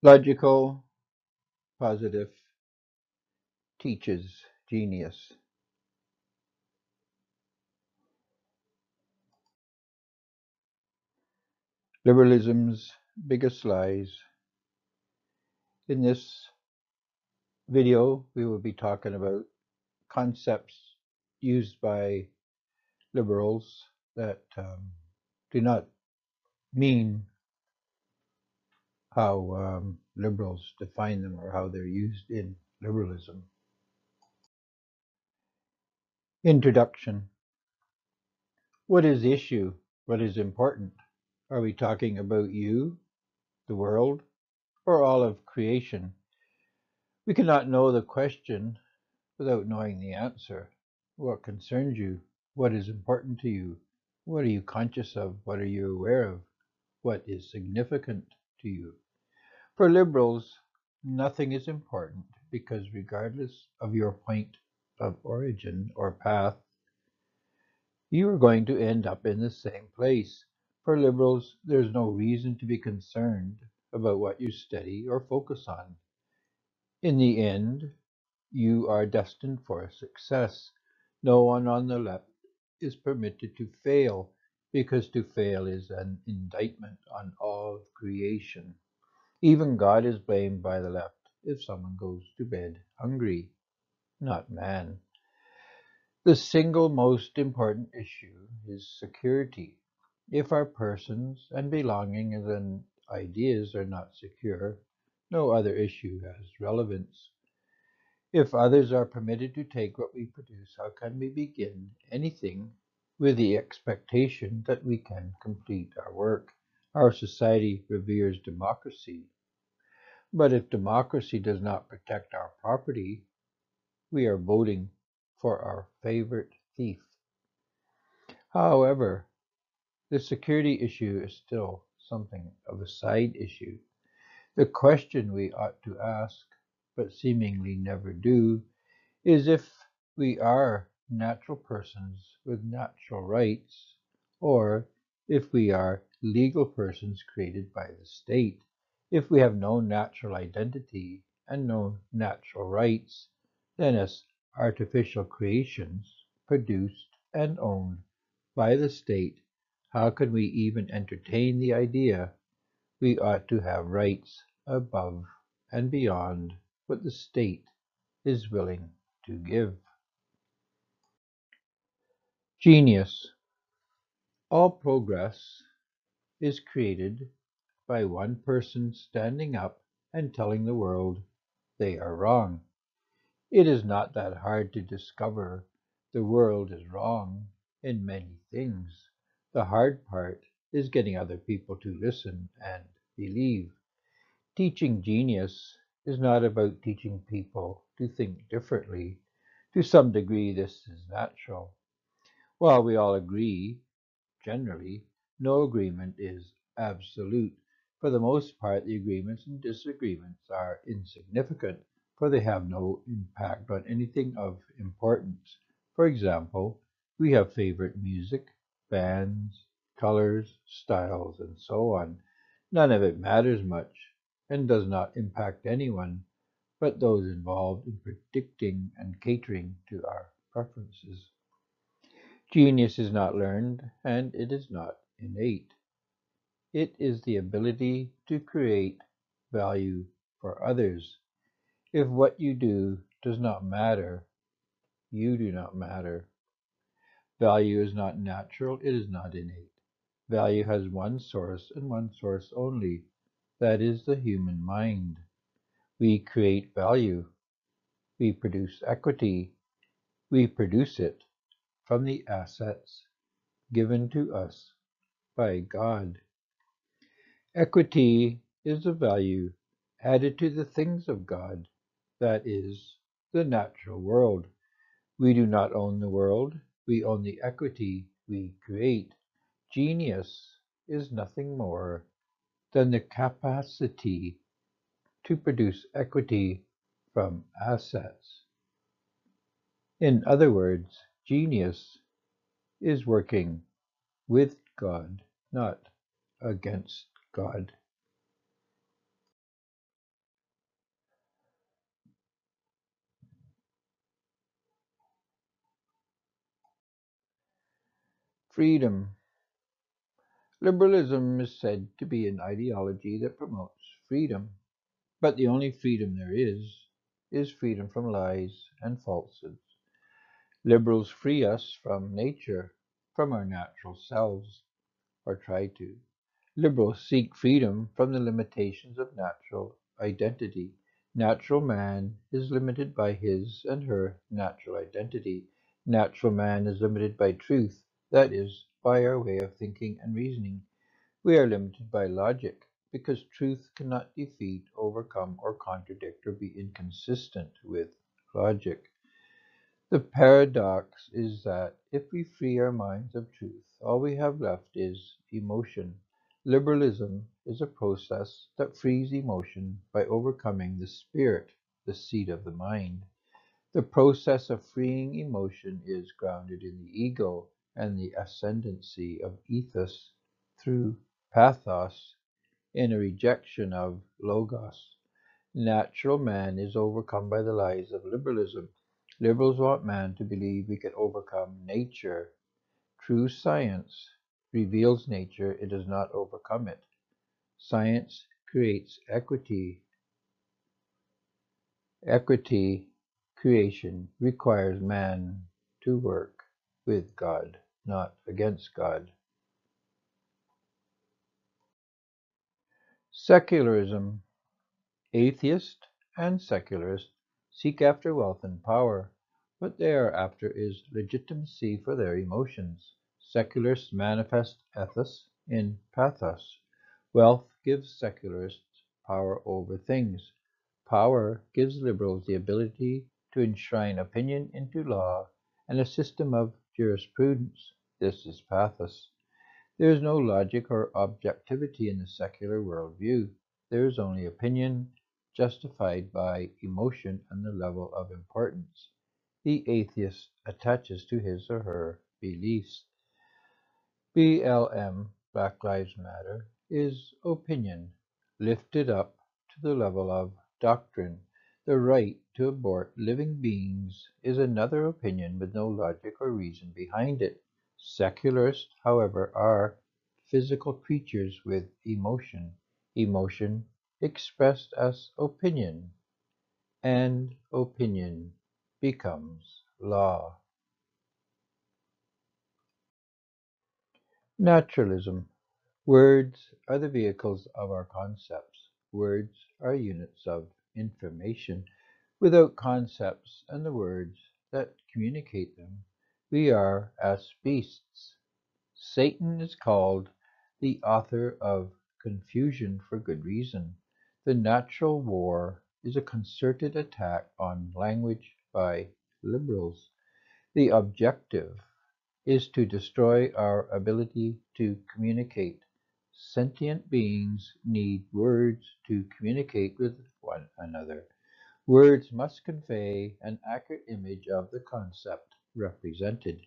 Logical, positive, teaches genius. Liberalism's biggest lies. In this video, we will be talking about concepts used by liberals that um, do not mean how um, liberals define them or how they're used in liberalism. Introduction What is issue? What is important? Are we talking about you, the world, or all of creation? We cannot know the question without knowing the answer. What concerns you? What is important to you? What are you conscious of? What are you aware of? What is significant to you? For liberals, nothing is important because regardless of your point of origin or path, you are going to end up in the same place. For liberals, there's no reason to be concerned about what you study or focus on. In the end, you are destined for success. No one on the left is permitted to fail because to fail is an indictment on all of creation. Even God is blamed by the left if someone goes to bed hungry, not man. The single most important issue is security. If our persons and belongings and ideas are not secure, no other issue has relevance. If others are permitted to take what we produce, how can we begin anything with the expectation that we can complete our work? Our society reveres democracy. But if democracy does not protect our property, we are voting for our favorite thief. However, the security issue is still something of a side issue. The question we ought to ask, but seemingly never do, is if we are natural persons with natural rights, or if we are legal persons created by the state. If we have no natural identity and no natural rights, then as artificial creations, produced and owned by the state, how can we even entertain the idea we ought to have rights above and beyond what the state is willing to give? Genius. All progress is created by one person standing up and telling the world they are wrong. It is not that hard to discover the world is wrong in many things. The hard part is getting other people to listen and believe. Teaching genius is not about teaching people to think differently. To some degree, this is natural. While we all agree, generally, no agreement is absolute. For the most part, the agreements and disagreements are insignificant for they have no impact on anything of importance. For example, we have favorite music, bands, colors, styles, and so on. None of it matters much and does not impact anyone but those involved in predicting and catering to our preferences. Genius is not learned and it is not innate. It is the ability to create value for others if what you do does not matter, you do not matter. Value is not natural, it is not innate. Value has one source and one source only. That is the human mind. We create value. We produce equity. We produce it from the assets given to us by God. Equity is the value added to the things of God that is, the natural world. We do not own the world, we own the equity we create. Genius is nothing more than the capacity to produce equity from assets. In other words, Genius is working with God, not against God. Freedom. Liberalism is said to be an ideology that promotes freedom, but the only freedom there is is freedom from lies and falsehoods. Liberals free us from nature, from our natural selves, or try to. Liberals seek freedom from the limitations of natural identity. Natural man is limited by his and her natural identity. Natural man is limited by truth, that is, by our way of thinking and reasoning. We are limited by logic, because truth cannot defeat, overcome, or contradict or be inconsistent with logic. The paradox is that if we free our minds of truth, all we have left is emotion. Liberalism is a process that frees emotion by overcoming the spirit, the seat of the mind. The process of freeing emotion is grounded in the ego and the ascendancy of ethos through pathos in a rejection of logos. Natural man is overcome by the lies of liberalism. Liberals want man to believe we can overcome nature. True science reveals nature, it does not overcome it. Science creates equity. Equity creation requires man to work with God, not against God. Secularism Atheist and secularist seek after wealth and power. What they are after is legitimacy for their emotions. Secularists manifest ethos in pathos. Wealth gives secularists power over things. Power gives liberals the ability to enshrine opinion into law and a system of jurisprudence. This is pathos. There is no logic or objectivity in the secular worldview. There is only opinion justified by emotion and the level of importance the atheist attaches to his or her beliefs. BLM, Black Lives Matter, is opinion lifted up to the level of doctrine. The right to abort living beings is another opinion with no logic or reason behind it. Secularists, however, are physical creatures with emotion. Emotion expressed as opinion, and opinion becomes law. Naturalism. Words are the vehicles of our concepts. Words are units of information. Without concepts and the words that communicate them, we are as beasts. Satan is called the author of confusion for good reason. The natural war is a concerted attack on language by liberals. The objective is to destroy our ability to communicate. Sentient beings need words to communicate with one another. Words must convey an accurate image of the concept represented.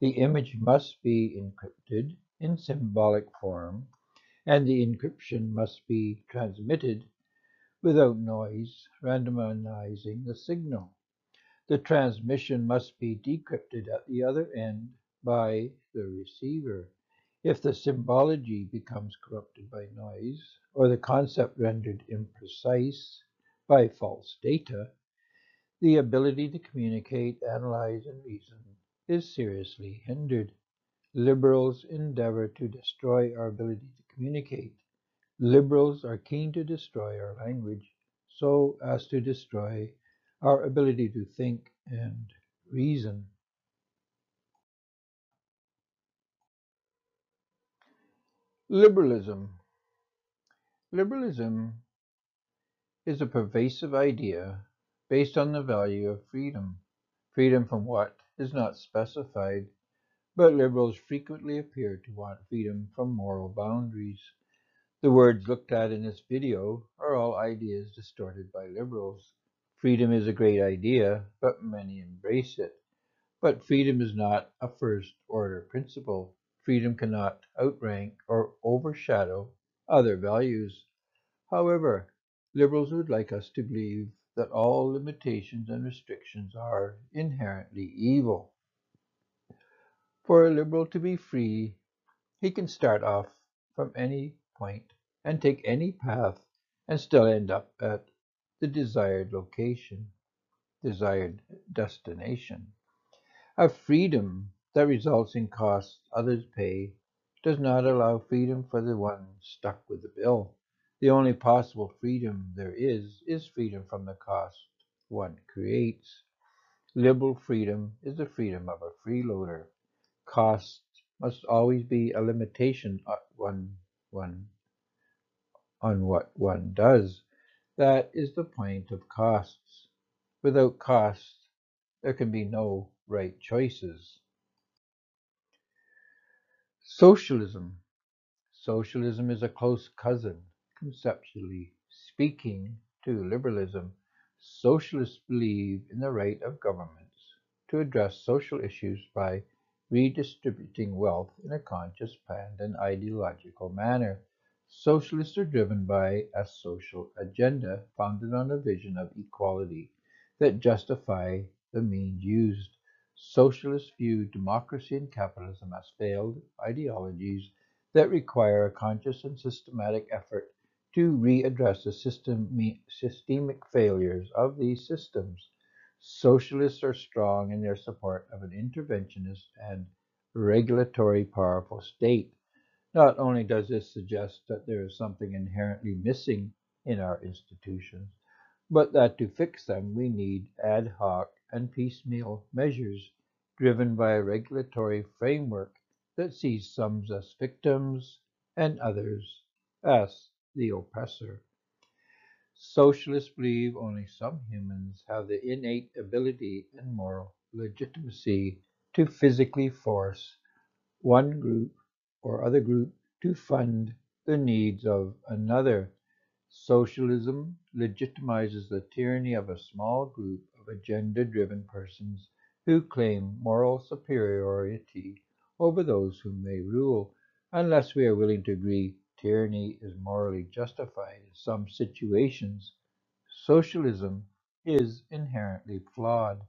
The image must be encrypted in symbolic form, and the encryption must be transmitted without noise, randomizing the signal. The transmission must be decrypted at the other end by the receiver. If the symbology becomes corrupted by noise, or the concept rendered imprecise by false data, the ability to communicate, analyze, and reason is seriously hindered. Liberals endeavor to destroy our ability to communicate. Liberals are keen to destroy our language so as to destroy our ability to think and reason. Liberalism. Liberalism is a pervasive idea based on the value of freedom. Freedom from what is not specified, but liberals frequently appear to want freedom from moral boundaries. The words looked at in this video are all ideas distorted by liberals. Freedom is a great idea, but many embrace it. But freedom is not a first order principle. Freedom cannot outrank or overshadow other values. However, liberals would like us to believe that all limitations and restrictions are inherently evil. For a liberal to be free, he can start off from any point and take any path and still end up at the desired location, desired destination. A freedom that results in costs others pay does not allow freedom for the one stuck with the bill. The only possible freedom there is, is freedom from the cost one creates. Liberal freedom is the freedom of a freeloader. Costs must always be a limitation on one, one, on what one does. That is the point of costs. Without costs, there can be no right choices. Socialism. Socialism is a close cousin, conceptually speaking, to liberalism. Socialists believe in the right of governments to address social issues by redistributing wealth in a conscious, planned, and ideological manner. Socialists are driven by a social agenda founded on a vision of equality that justify the means used. Socialists view democracy and capitalism as failed ideologies that require a conscious and systematic effort to readdress the systemic failures of these systems. Socialists are strong in their support of an interventionist and regulatory powerful state. Not only does this suggest that there is something inherently missing in our institutions, but that to fix them we need ad hoc and piecemeal measures driven by a regulatory framework that sees some as victims and others as the oppressor. Socialists believe only some humans have the innate ability and moral legitimacy to physically force one group or other group to fund the needs of another Socialism legitimizes the tyranny of a small group of agenda-driven persons who claim moral superiority over those whom they rule. Unless we are willing to agree tyranny is morally justified in some situations, socialism is inherently flawed.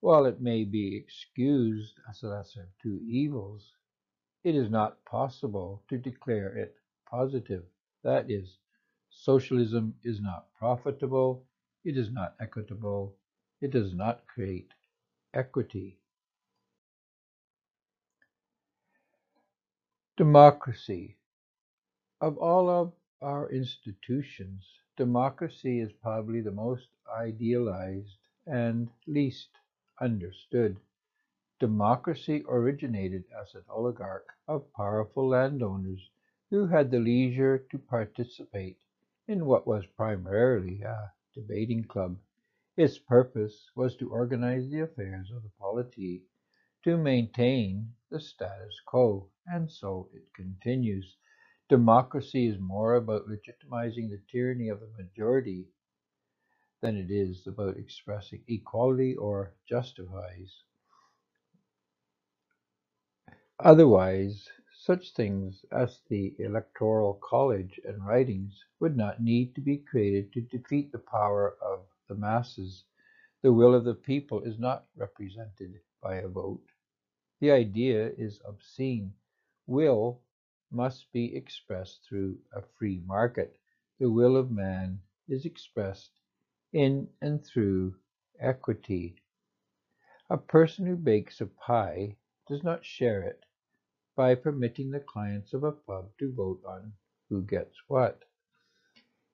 While it may be excused as a lesser of two evils, it is not possible to declare it positive, that is, Socialism is not profitable, it is not equitable, it does not create equity. Democracy. Of all of our institutions, democracy is probably the most idealized and least understood. Democracy originated as an oligarch of powerful landowners who had the leisure to participate in what was primarily a debating club. Its purpose was to organize the affairs of the polity, to maintain the status quo, and so it continues. Democracy is more about legitimizing the tyranny of the majority than it is about expressing equality or justifies. Otherwise, such things as the Electoral College and writings would not need to be created to defeat the power of the masses. The will of the people is not represented by a vote. The idea is obscene. Will must be expressed through a free market. The will of man is expressed in and through equity. A person who bakes a pie does not share it by permitting the clients of a pub to vote on who gets what.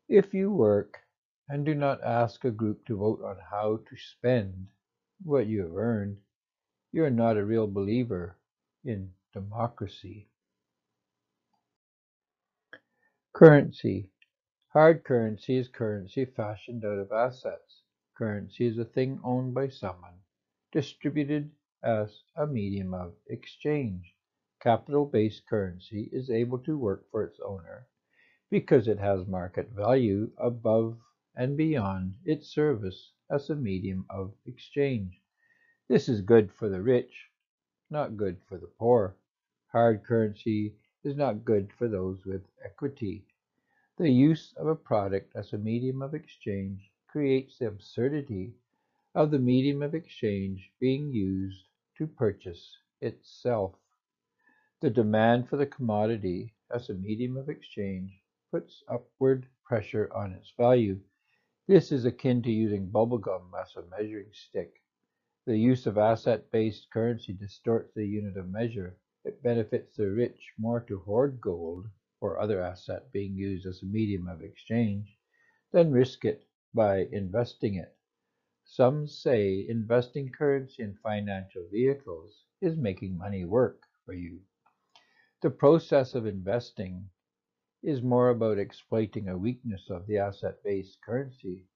If you work and do not ask a group to vote on how to spend what you have earned, you are not a real believer in democracy. Currency. Hard currency is currency fashioned out of assets. Currency is a thing owned by someone, distributed as a medium of exchange. Capital-based currency is able to work for its owner because it has market value above and beyond its service as a medium of exchange. This is good for the rich, not good for the poor. Hard currency is not good for those with equity. The use of a product as a medium of exchange creates the absurdity of the medium of exchange being used to purchase itself. The demand for the commodity as a medium of exchange puts upward pressure on its value. This is akin to using bubblegum as a measuring stick. The use of asset-based currency distorts the unit of measure. It benefits the rich more to hoard gold or other asset being used as a medium of exchange than risk it by investing it. Some say investing currency in financial vehicles is making money work for you. The process of investing is more about exploiting a weakness of the asset-based currency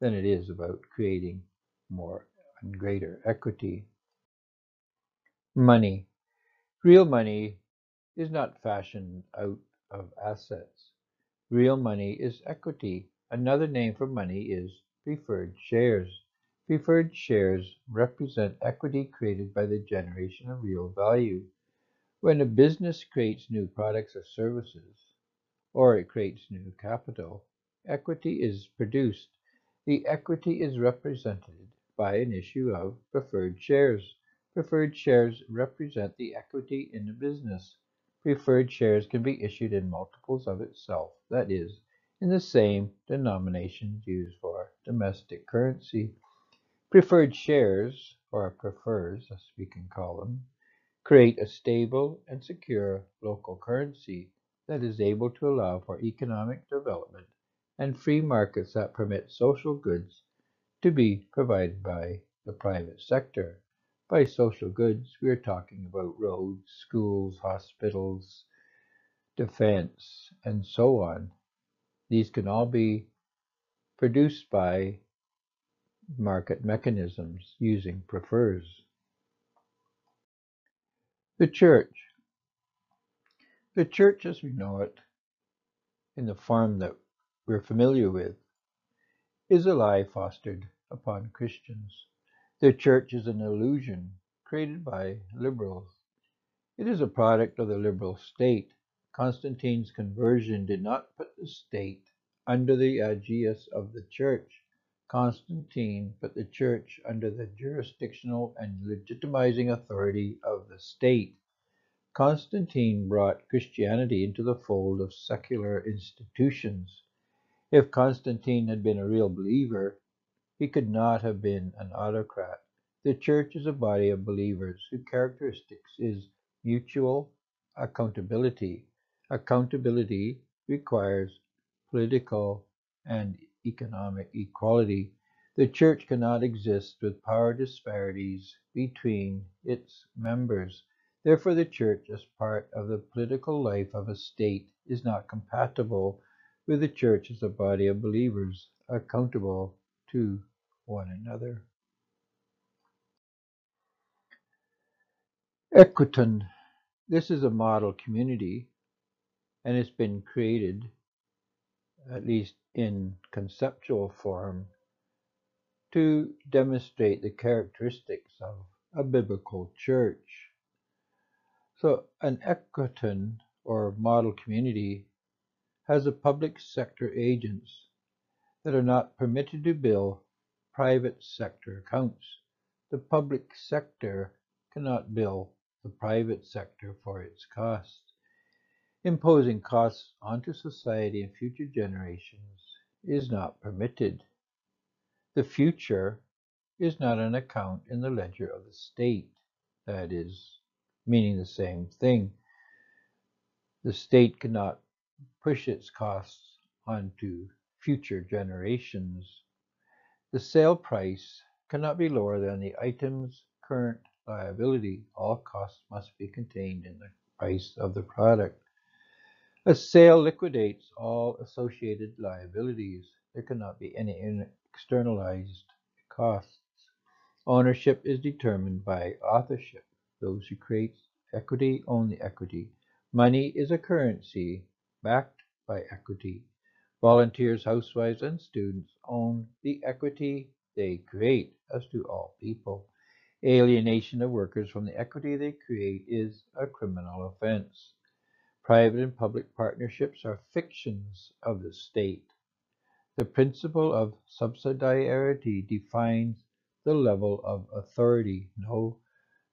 than it is about creating more and greater equity. Money. Real money is not fashioned out of assets. Real money is equity. Another name for money is preferred shares. Preferred shares represent equity created by the generation of real value. When a business creates new products or services, or it creates new capital, equity is produced. The equity is represented by an issue of preferred shares. Preferred shares represent the equity in the business. Preferred shares can be issued in multiples of itself, that is, in the same denominations used for domestic currency. Preferred shares, or prefers as we can call them, create a stable and secure local currency that is able to allow for economic development and free markets that permit social goods to be provided by the private sector. By social goods, we are talking about roads, schools, hospitals, defense, and so on. These can all be produced by market mechanisms using prefers. The Church. The Church as we know it, in the form that we're familiar with, is a lie fostered upon Christians. The church is an illusion created by liberals. It is a product of the liberal state. Constantine's conversion did not put the state under the aegis of the church. Constantine put the church under the jurisdictional and legitimizing authority of the state. Constantine brought Christianity into the fold of secular institutions. If Constantine had been a real believer, he could not have been an autocrat. The church is a body of believers whose characteristics is mutual accountability. Accountability requires political and economic equality. The church cannot exist with power disparities between its members. Therefore, the church, as part of the political life of a state, is not compatible with the church as a body of believers accountable to one another. Equiton. This is a model community and it's been created, at least in conceptual form, to demonstrate the characteristics of a biblical church. So an equiton or model community has a public sector agents that are not permitted to bill private sector accounts. The public sector cannot bill the private sector for its costs. Imposing costs onto society and future generations is not permitted. The future is not an account in the ledger of the state. That is, meaning the same thing. The state cannot push its costs onto future generations. The sale price cannot be lower than the item's current liability. All costs must be contained in the price of the product. A sale liquidates all associated liabilities. There cannot be any externalized costs. Ownership is determined by authorship. Those who create equity own the equity. Money is a currency backed by equity. Volunteers, housewives, and students own the equity they create, as do all people. Alienation of workers from the equity they create is a criminal offense. Private and public partnerships are fictions of the state. The principle of subsidiarity defines the level of authority. No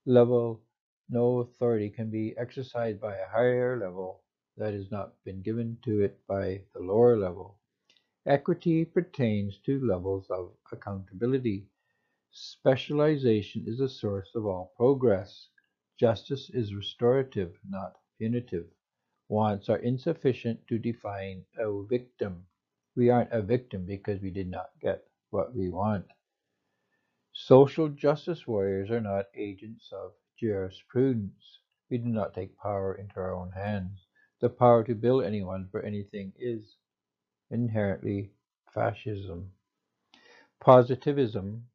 level No authority can be exercised by a higher level that has not been given to it by the lower level. Equity pertains to levels of accountability. Specialization is the source of all progress. Justice is restorative, not punitive. Wants are insufficient to define a victim. We aren't a victim because we did not get what we want. Social justice warriors are not agents of jurisprudence. We do not take power into our own hands. The power to bill anyone for anything is inherently fascism. Positivism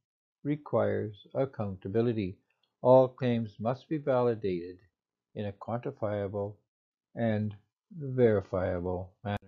requires accountability. All claims must be validated in a quantifiable and verifiable manner.